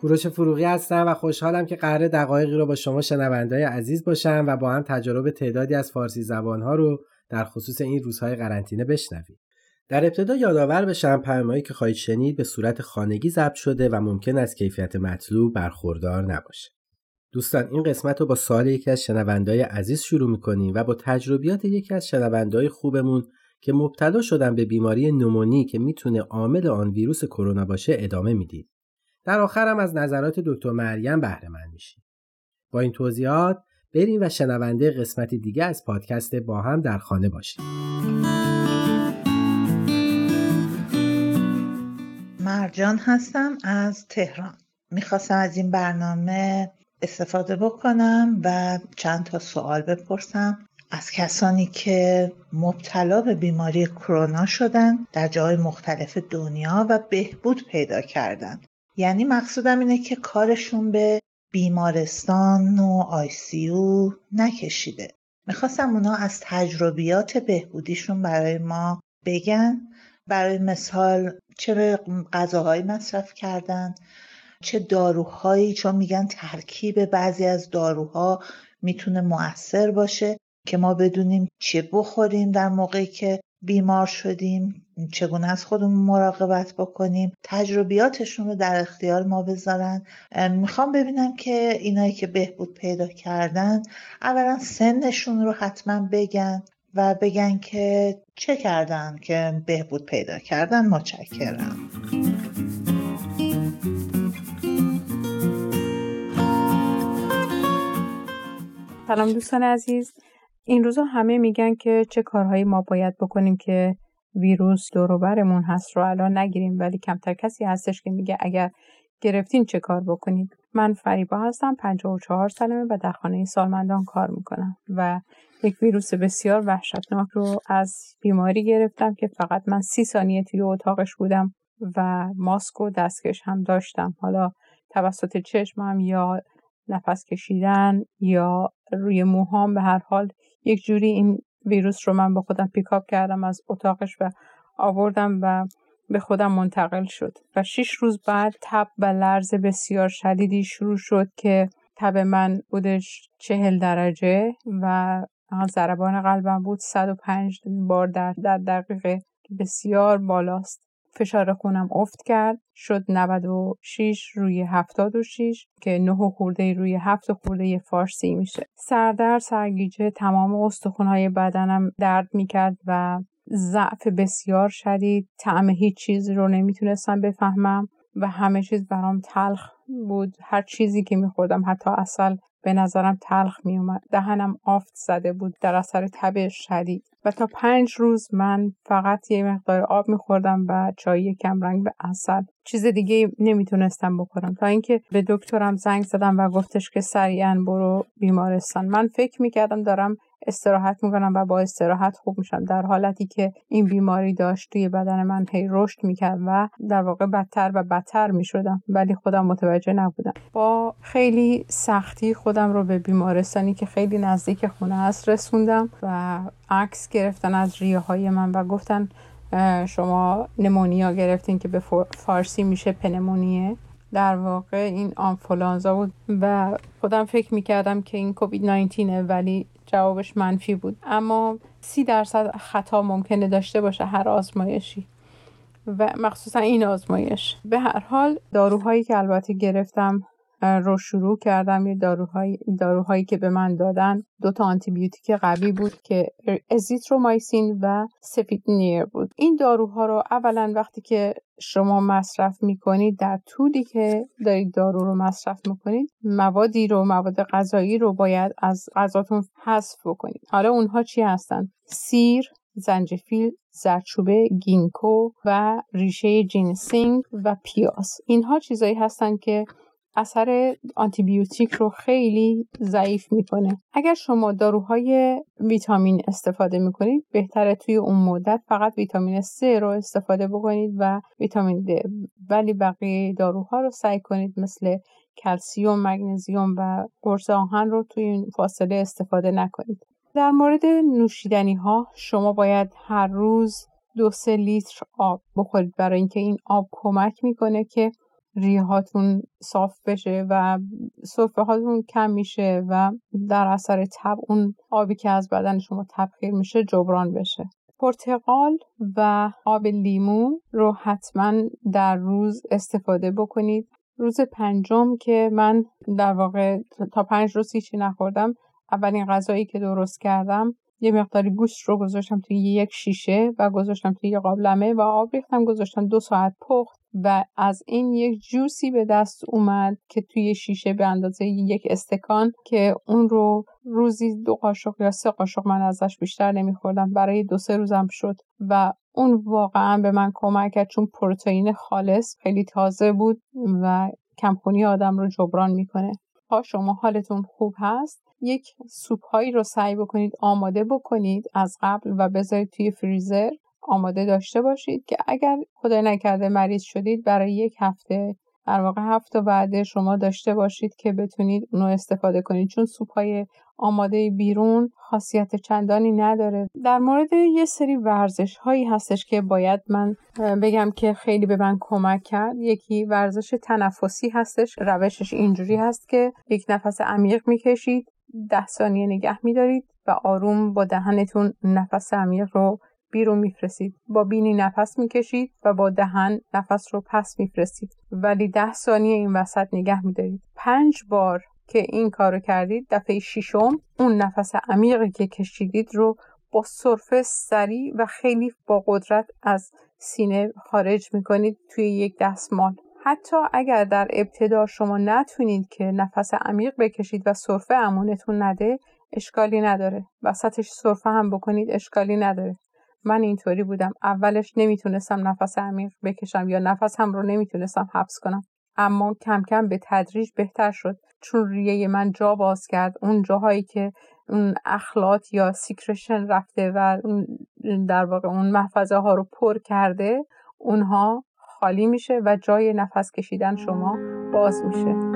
کوروش فروغی هستم و خوشحالم که قرار دقایقی رو با شما شنوندهای عزیز باشم و با هم تجربه تعدادی از فارسی زبانها رو در خصوص این روزهای قرنطینه بشنویم. در ابتدا یادآور بشم پیامهایی که خواهید شنید به صورت خانگی ضبط شده و ممکن است کیفیت مطلوب برخوردار نباشه. دوستان این قسمت رو با سوال یکی از شنوندهای عزیز شروع می‌کنیم و با تجربیات یکی از شنوندهای خوبمون که مبتلا شدن به بیماری نومونی که می‌تونه عامل آن ویروس کرونا باشه ادامه می‌دید. در آخرم از نظرات دکتر مریم بهره مند میشیم. با این توضیحات بریم و شنونده قسمت دیگه از پادکست با هم در خانه باشیم. مرجان هستم از تهران. می‌خواستم از این برنامه استفاده بکنم و چند تا سوال بپرسم از کسانی که مبتلا به بیماری کرونا شدن در جای مختلف دنیا و بهبود پیدا کردن یعنی مقصودم اینه که کارشون به بیمارستان و آیسیو نکشیده. می‌خواستم اونا از تجربیات بهبودیشون برای ما بگن برای مثال چه غذاهایی مصرف کردن چه داروهایی چون میگن ترکیب بعضی از داروها می‌تونه مؤثر باشه که ما بدونیم چه بخوریم در موقعی که بیمار شدیم. چگونه از خودمون مراقبت بکنیم تجربیاتشون رو در اختیار ما بذارن. می‌خوام ببینم که اینایی که بهبود پیدا کردن اولا سنشون رو حتما بگن و بگن که چه کردن که بهبود پیدا کردن. متشکرم. سلام دوستان عزیز. این روزا همه میگن که چه کارهایی ما باید بکنیم که ویروس دوروبرمون هست رو الان نگیریم ولی کمتر کسی هستش که میگه اگر گرفتین چه کار بکنید؟ من فریبا هستم 54 سالمه و در خانه سالمندان کار می‌کنم و یک ویروس بسیار وحشتناک رو از بیماری گرفتم که فقط من سی ثانیه توی اتاقش بودم و ماسک و دستکش هم داشتم. حالا توسط چشمم یا نفس کشیدن یا روی موهام به هر حال یک جوری این ویروس رو من با خودم پیکاپ کردم از اتاقش و آوردم و به خودم منتقل شد. و شش روز بعد تب و لرز بسیار شدیدی شروع شد که تب من بودش چهل درجه و ضربان قلبم بود 105 بار در, در دقیقه بسیار بالاست. فشار خونم افت کرد. شد 96 روی 76 که 9 خورده روی 7 خورده فارسی میشه. سردر سرگیجه تمام استخونهای بدنم درد می‌کرد و ضعف بسیار شدید. طعم هیچ چیز رو نمی‌تونستم بفهمم و همه چیز برام تلخ بود. هر چیزی که میخوردم حتی اصل به نظرم تلخ میومد دهنم آفت زده بود در اثر تب شدید. و تا پنج روز من فقط یه مقدار آب میخوردم و چای کم رنگ به اصل چیز دیگه نمی‌تونستم بخورم. تا اینکه به دکترم زنگ زدم و گفتش که سریعا برو بیمارستان. من فکر می‌کردم دارم استراحت می‌کنم و با استراحت خوب میشم. در حالتی که این بیماری داشت توی بدن من هی رشد می‌کرد و در واقع بدتر و بدتر می‌شدم. ولی خودم متوجه نبودم. با خیلی سختی خودم رو به بیمارستانی که خیلی نزدیک خونه هست رسوندم و عکس گرفتن از ریه های من و گفتن شما نمونیا گرفتین که به فارسی میشه پنمونیه. در واقع این آنفولانزا بود و خودم فکر می‌کردم که این کووید 19 ولی جوابش منفی بود. اما سی درصد خطا ممکنه داشته باشه هر آزمایشی. و مخصوصا این آزمایش. به هر حال داروهایی که البته گرفتم رو شروع کردم. یه داروهایی, داروهایی که به من دادن. دو تا آنتیبیوتیک قوی بود که ازیترومایسین و سفیدنیر بود. این داروها رو اولا وقتی که شما مصرف می‌کنید در طولی که دارید دارو رو مصرف می‌کنید موادی رو مواد غذایی رو باید از غذاتون حذف بکنید. حالا اونها چی هستن؟ سیر زنجبیل زرچوبه گینکو و ریشه جینسینگ و پیاز. اینها چیزایی هستن که اثر آنتیبیوتیک رو خیلی ضعیف می‌کنه. اگر شما داروهای ویتامین استفاده می‌کنید بهتره توی اون مدت فقط ویتامین C رو استفاده بکنید و ویتامین د ولی بقیه داروها رو سعی کنید مثل کلسیوم، مگنزیوم و قرص آهن رو توی این فاصله استفاده نکنید. در مورد نوشیدنی ها شما باید هر روز دو سه لیتر آب بخورید. برای اینکه این آب کمک می‌کنه که ریه هاتون صاف بشه و صفحه هاتون کم میشه و در اثر تب اون آبی که از بدن شما تبخیر میشه جبران بشه. پرتقال و آب لیمو رو حتما در روز استفاده بکنید. روز پنجم که من در واقع تا پنج روز هیچی نخوردم اولین غذایی که درست کردم یه مقداری گوشت رو گذاشتم توی یک شیشه و گذاشتم توی یه قابلمه و آب ریختم گذاشتم دو ساعت پخت و از این یک جوسی به دست اومد که توی شیشه به اندازه یک استکان که اون رو روزی دو قاشق یا سه قاشق من ازش بیشتر نمیخوردم برای دو سه روزم شد و اون واقعا به من کمک کرد چون پروتئین خالص خیلی تازه بود و کمخونی آدم رو جبران می‌کنه. تا شما حالتون خوب هست یک سوپ هایی رو سعی بکنید آماده بکنید از قبل و بذارید توی فریزر آماده داشته باشید که اگر خدای نکرده مریض شدید برای یک هفته در واقع هفته بعد شما داشته باشید که بتونید اونو استفاده کنید. چون سوپ های آماده بیرون خاصیت چندانی نداره. در مورد یه سری ورزش هایی هستش که باید من بگم که خیلی به من کمک کرد. یکی ورزش تنفسی هستش. روشش اینجوری هست که یک نفس عمیق می‌کشید ده ثانیه نگه میدارید و آروم با دهنتون نفس عمیق رو بیرون میفرستید. با بینی نفس می‌کشید و با دهن نفس رو پس میفرستید. ولی ده ثانیه این وسط نگه میدارید. پنج بار که این کارو کردید دفعه ششم اون نفس عمیقی که کشیدید رو با سرفه سریع و خیلی با قدرت از سینه خارج می‌کنید توی یک دستمال. حتی اگر در ابتدا شما نتونید که نفس عمیق بکشید و سرفه امونتون نده اشکالی نداره. وسطش سرفه هم بکنید اشکالی نداره. من اینطوری بودم. اولش نمی‌تونستم نفس عمیق بکشم یا نفس هم رو نمی‌تونستم حبس کنم. اما کم کم به تدریج بهتر شد. چون ریه من جا باز کرد. اون جاهایی که اون اخلاط یا سیکرشن رفته و در واقع اون محفظه ها رو پر کرده اونها خالی میشه و جای نفس کشیدن شما باز میشه.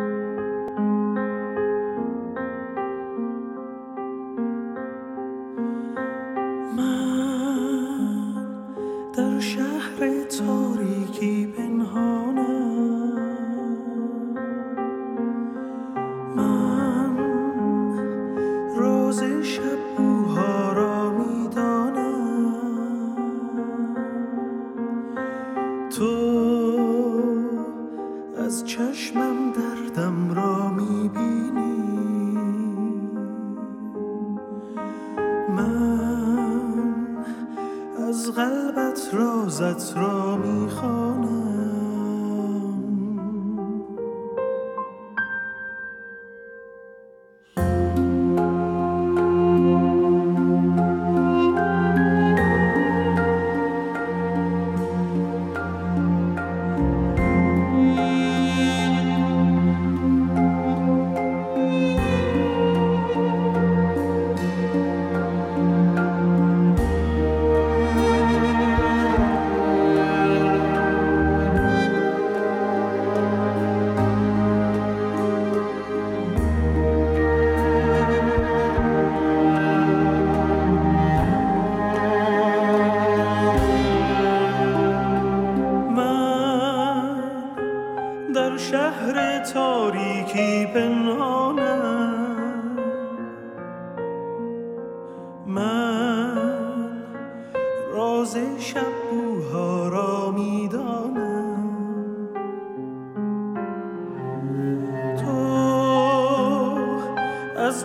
تو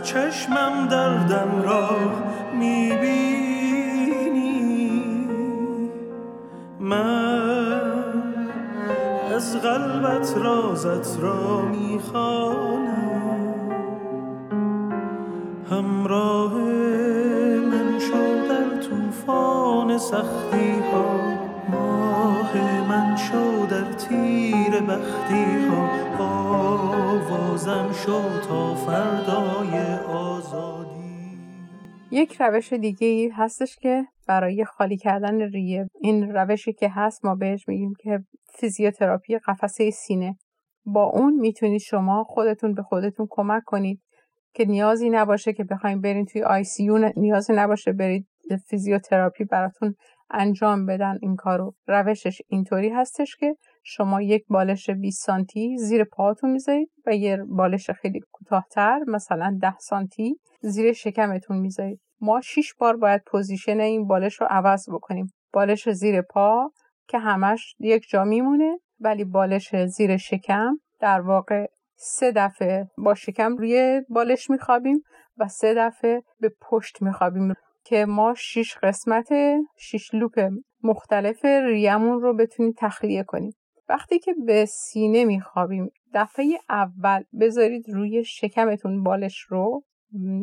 چشمم دردم را می‌بینی. من از قلبت رازت را می‌خوانم تیره بختی ها آوازم شو تا فردای آزادی. یک روش دیگه ای هستش که برای خالی کردن ریه این روشی که هست ما بهش میگیم که فیزیوتراپی قفسه سینه. با اون می‌تونید شما خودتون به خودتون کمک کنید که نیازی نباشه که بخوایم برین توی ICU نیازی نباشه برید فیزیوتراپی براتون انجام بدن این کارو. روشش اینطوری هستش که شما یک بالش 20 سانتی زیر پاهاتون می‌ذارید و یه بالش خیلی کوتاهتر مثلا 10 سانتی زیر شکمتون می‌ذارید. ما 6 بار باید position این بالش رو عوض بکنیم. بالش زیر پا که همش یک جا میمونه ولی بالش زیر شکم در واقع سه دفعه با شکم روی بالش میخوابیم و سه دفعه به پشت میخوابیم که ما شیش قسمت شیش لوپ مختلف ریمون رو بتونیم تخلیه کنیم. وقتی که به سینه میخوابیم دفعه اول بذارید روی شکمتون بالش رو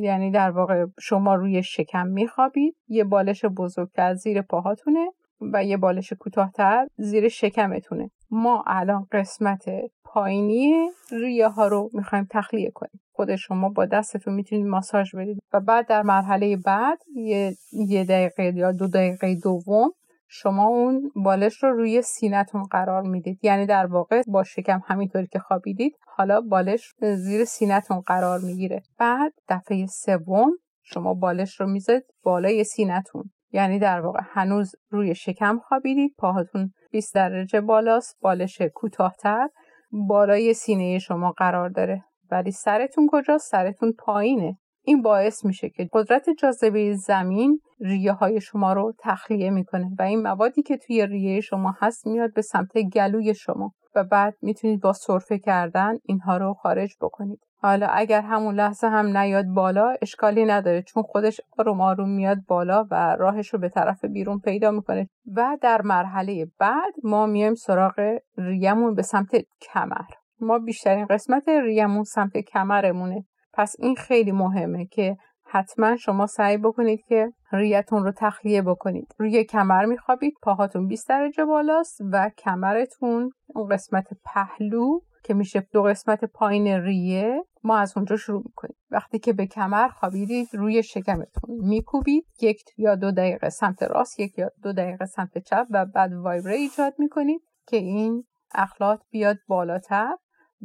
یعنی در واقع شما روی شکم میخوابید یه بالش بزرگتر زیر پاهاتونه و یه بالش کوتاهتر زیر شکمتونه. ما الان قسمت پایینی ریه ها رو می‌خوایم تخلیه کنیم. خود شما با دستتون می‌تونید ماساژ بدید. و بعد در مرحله بعد یه, یه دقیقه یا دو دقیقه دوم شما اون بالش رو روی سینتون قرار می‌دید. یعنی در واقع با شکم همینطوری که خوابیدید حالا بالش زیر سینتون قرار می‌گیره. بعد دفعه سوم شما بالش رو می‌ذارید بالای سینتون یعنی در واقع هنوز روی شکم خوابیدید پاهاتون 20 درجه بالاست بالش کوتاهتر بالای سینه شما قرار داره. ولی سرتون کجاست؟ سرتون پایینه. این باعث میشه که قدرت جاذبه زمین ریه های شما رو تخلیه می‌کنه و این موادی که توی ریه شما هست میاد به سمت گلوی شما و بعد می‌تونید با سرفه کردن اینها رو خارج بکنید. حالا اگر همون لحظه هم نیاد بالا اشکالی نداره چون خودش آروم آروم میاد بالا و راهش رو به طرف بیرون پیدا می‌کنه. و در مرحله بعد ما میایم سراغ ریمون به سمت کمر. ما بیشترین قسمت ریمون سمت کمرمونه. پس این خیلی مهمه که حتما شما سعی بکنید که ریتون رو تخلیه بکنید. روی کمر میخوابید پاهاتون 20 درجه بالاست و کمرتون اون قسمت پهلو که میشه دو قسمت پایین ریه ما از اونجا شروع می‌کنیم. وقتی که به کمر خوابیدید روی شکمتون میکوبید. یک یا دو دقیقه سمت راست یک یا دو دقیقه سمت چپ و بعد وایبره ایجاد می‌کنید که این اخلاط بیاد بالاتر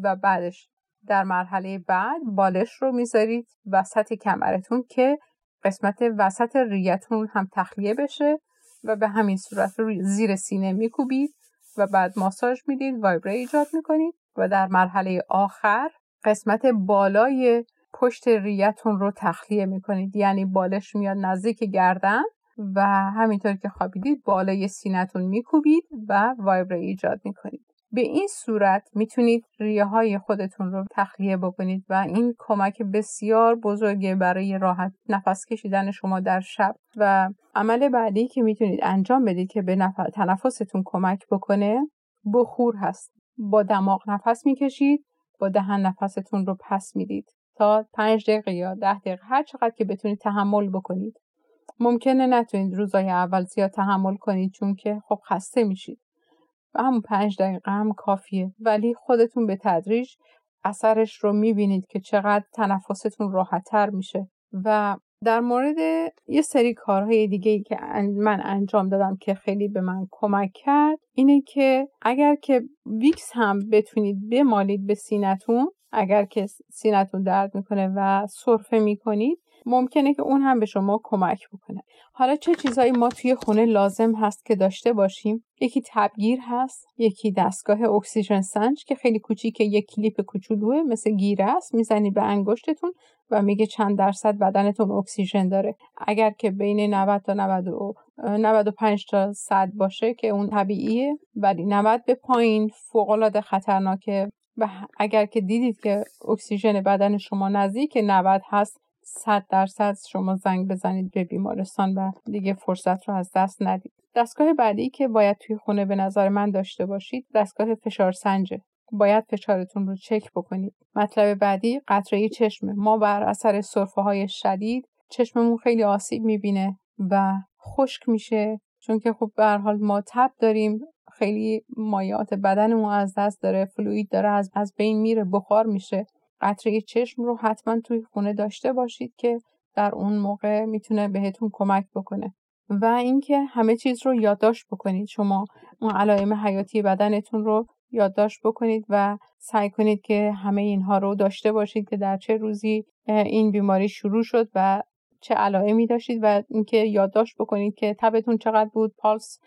و بعدش در مرحله بعد بالش رو می‌ذارید وسط کمرتون که قسمت وسط ریتون هم تخلیه بشه و به همین صورت رو زیر سینه میکوبید و بعد ماساژ می‌دید وایبره ایجاد می‌کنید و در مرحله آخر قسمت بالای پشت ریتون رو تخلیه می‌کنید. یعنی بالش میاد نزدیک گردن و همینطور که خوابیدید بالای سینتون میکوبید و وایبره ایجاد می‌کنید. به این صورت می‌تونید ریه های خودتون رو تخلیه بکنید و این کمک بسیار بزرگه برای راحت نفس کشیدن شما در شب. و عمل بعدی که می‌تونید انجام بدید که به نف... تنفستون کمک بکنه بخور هست. با دماغ نفس می‌کشید با دهن نفستون رو پس می‌دید. تا پنج دقیقه یا ده دقیقه هر چقدر که بتونید تحمل بکنید. ممکنه نتونید روزای اول زیاد تحمل کنید چون که خب خسته میشید. و همون پنج دقیقه هم کافیه. ولی خودتون به تدریج اثرش رو می‌بینید که چقدر تنفستون راحتتر میشه. و در مورد یه سری کارهای دیگه ای که من انجام دادم که خیلی به من کمک کرد اینه که اگر که ویکس هم بتونید بمالید به سینتون اگر که سینتون درد می‌کنه و سرفه می‌کنید ممکنه که اون هم به شما کمک بکنه. حالا چه چیزایی ما توی خونه لازم هست که داشته باشیم؟ یکی تبگیر هست یکی دستگاه اکسیژن سنج که خیلی کوچیکه یک کلیپ کوچولوه مثل گیره است می‌زنی به انگشتتون و میگه چند درصد بدنتون اکسیژن داره. اگر که بین 90 تا 90 و 95 تا صد باشه که اون طبیعیه ولی 90 به پایین فوق العاده خطرناکه. و اگر که دیدید که اکسیژن بدن شما نزدیک 90 هست صد درصد شما زنگ بزنید به بیمارستان و دیگه فرصت رو از دست ندید. دستگاه بعدی که باید توی خونه به نظر من داشته باشید دستگاه فشار سنجه. باید فشارتون رو چک بکنید. مطلب بعدی قطره چشمه. ما بر اثر سرفه های شدید چشممون خیلی آسیب می‌بینه و خشک میشه. چون که خب به حال ما تب داریم خیلی مایات بدنمون از دست داره فلوید داره از, از بین میره بخار میشه. قطره چشم رو حتما توی خونه داشته باشید که در اون موقع می‌تونه بهتون کمک بکنه. و اینکه همه چیز رو یادداشت بکنید. شما اون علائم حیاتی بدنتون رو یادداشت بکنید و سعی کنید که همه اینها رو داشته باشید که در چه روزی این بیماری شروع شد و چه علائمی داشتید و اینکه یادداشت بکنید که تبتون چقدر بود پالس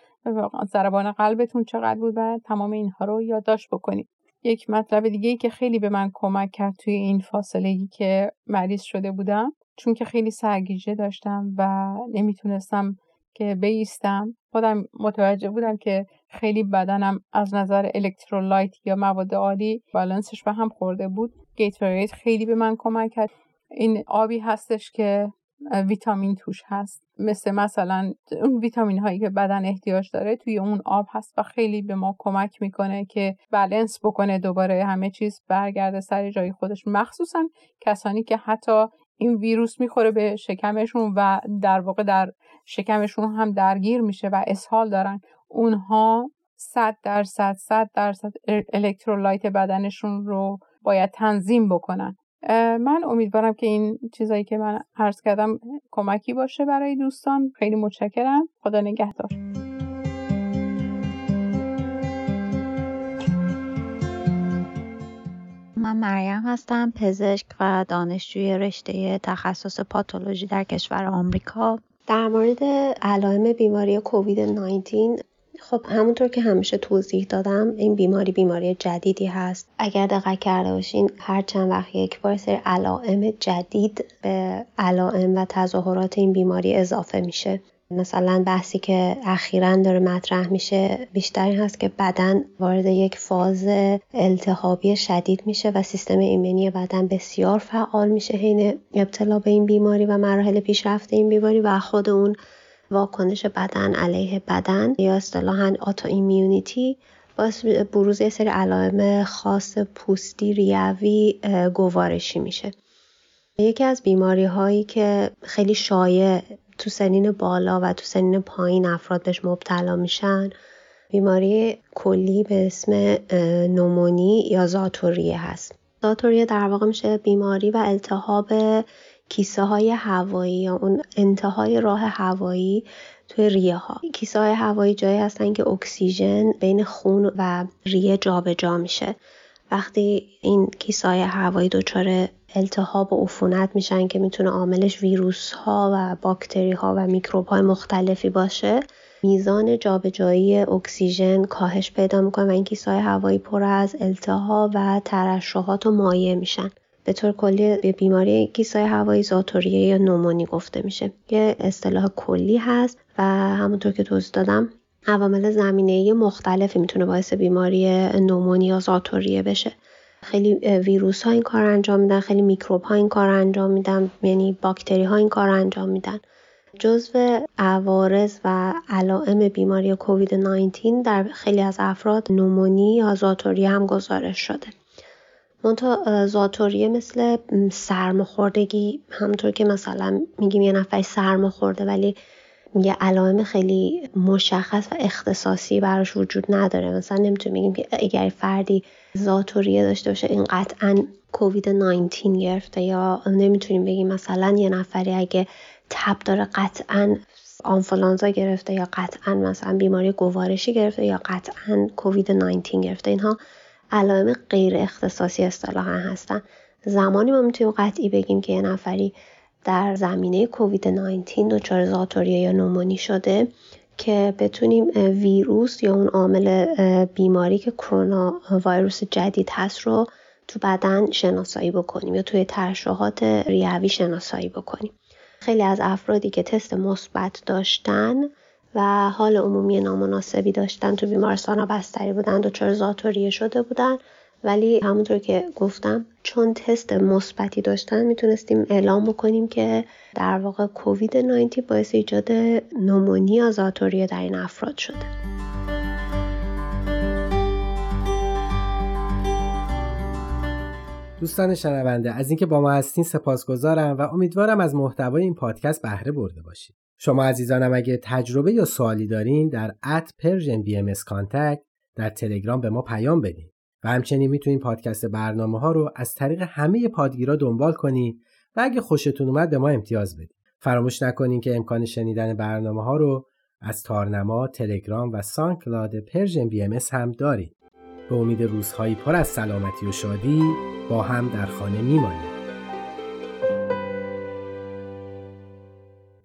ضربان قلبتون چقدر بود و تمام اینها رو یادداشت بکنید. یک مطلب دیگه ای که خیلی به من کمک کرد توی این فاصله ای که مریض شده بودم. چون که خیلی سرگیجه داشتم و نمی‌تونستم که بایستم. خودم متوجه بودم که خیلی بدنم از نظر electrolyte یا مواد آلی بالانسش به هم خورده بود. Gatorade خیلی به من کمک کرد. این آبی هستش که ویتامین توش هست. مثل مثلا اون ویتامین هایی که بدن احتیاج داره توی اون آب هست و خیلی به ما کمک می‌کنه که بلنس بکنه دوباره همه چیز برگرده سر جای خودش. مخصوصا کسانی که حتی این ویروس می‌خوره به شکمشون و در واقع در شکمشون هم درگیر میشه و اسهال دارن اونها صد درصد صد درصد الکترولایت بدنشون رو باید تنظیم بکنن. من امیدوارم که این چیزایی که من عرض کردم کمکی باشه برای دوستان. خیلی متشکرم. خدا نگهدار. من مریم هستم پزشک و دانشجوی رشته تخصص پاتولوژی در کشور آمریکا. در مورد علائم بیماری کووید 19 خب همونطور که همیشه توضیح دادم این بیماری بیماری جدیدی هست. اگر دقت کرده باشین هر چند وقت یک بار سری علائم جدید به علائم و تظاهرات این بیماری اضافه میشه. مثلا بحثی که اخیرا داره مطرح میشه بیشتر این هست که بدن وارد یک فاز التهابی شدید میشه و سیستم ایمنی بدن بسیار فعال میشه حین ابتلا به این بیماری و مراحل پیشرفت این بیماری و خود اون واکنش بدن علیه بدن یا اصطلاحا آتو ایمیونیتی باعث بروز یه سری علائم خاص پوستی ریوی گوارشی میشه. یکی از بیماری هایی که خیلی شایع تو سنین بالا و تو سنین پایین افراد بهش مبتلا میشن بیماری کلی به اسم نومونی یا زاتوریه هست. زاتوریه در واقع میشه بیماری و التهاب کیسه های هوایی یا اون انتهای راه هوایی توی ریه ها کیسه های هوایی جایی هستن که اکسیژن بین خون و ریه جابجا جا میشه. وقتی این کیسه های هوایی دچار التهاب و عفونت میشن که می‌تونه عاملش ویروس ها و باکتری ها و میکروب های مختلفی باشه میزان جابجایی اکسیژن کاهش پیدا می‌کنه و این کیسه های هوایی پر از التهاب و ترشحات و مایع میشن. به طور کلی به بیماری کیسای هوایی زاتوریه یا نومونی گفته میشه. یه اصطلاح کلی هست و همونطور که توضیح دادم عوامل زمینه مختلفی می‌تونه باعث بیماری نومونی یا زاتوریه بشه. خیلی ویروس ها این کار انجام میدن خیلی میکروب ها این کار انجام میدن یعنی باکتری ها این کار انجام میدن. جزو عوارض و علائم بیماری کووید 19 در خیلی از افراد نومونی یا زاتوریه هم گزارش شده. منتها زاتوریه مثل سرماخوردگی همونطور که مثلا میگیم یه نفر سرماخورده ولی یه علائم خیلی مشخص و اختصاصی براش وجود نداره. مثلا نمی‌تونیم بگیم که اگر فردی زاتوریه داشته باشه این قطعا کووید 19 گرفته یا نمی‌تونیم بگیم مثلا یه نفری اگه تب داره قطعا آنفولانزا گرفته یا قطعا مثلا بیماری گوارشی گرفته یا قطعا کووید 19 گرفته اینها علائم غیر اختصاصی اصطلاحا هستن. زمانی ما می‌تونیم قطعی بگیم که یه نفری در زمینه کووید 19 دچار زاتوریه یا نومونی شده که بتونیم ویروس یا اون عامل بیماری که کرونا ویروس جدید هست رو تو بدن شناسایی بکنیم یا توی ترشحات ریوی شناسایی بکنیم. خیلی از افرادی که تست مثبت داشتن و حال عمومی نامناسبی داشتن. تو بیمارستان ها بستری بودن دچار زاتوریه شده بودن. ولی همونطور که گفتم چون تست مثبتی داشتن می‌تونستیم اعلام بکنیم که در واقع کووید 19 باعث ایجاد pneumonia ذات‌الریه در این افراد شده. دوستان شنونده از اینکه با ما هستین سپاسگزارم و امیدوارم از محتوای این پادکست بهره برده باشید. شما عزیزانم اگه تجربه یا سوالی دارین در at PersianBMS در تلگرام به ما پیام بدین و همچنین می‌تونین پادکست برنامه ها رو از طریق همه پادگیرا دنبال کنین و اگه خوشتون اومد به ما امتیاز بدین. فراموش نکنین که امکان شنیدن برنامه ها رو از تارنما، تلگرام و SoundCloud PersianBMS هم دارید. به امید روزهایی پر از سلامتی و شادی با هم در خانه میمانیم.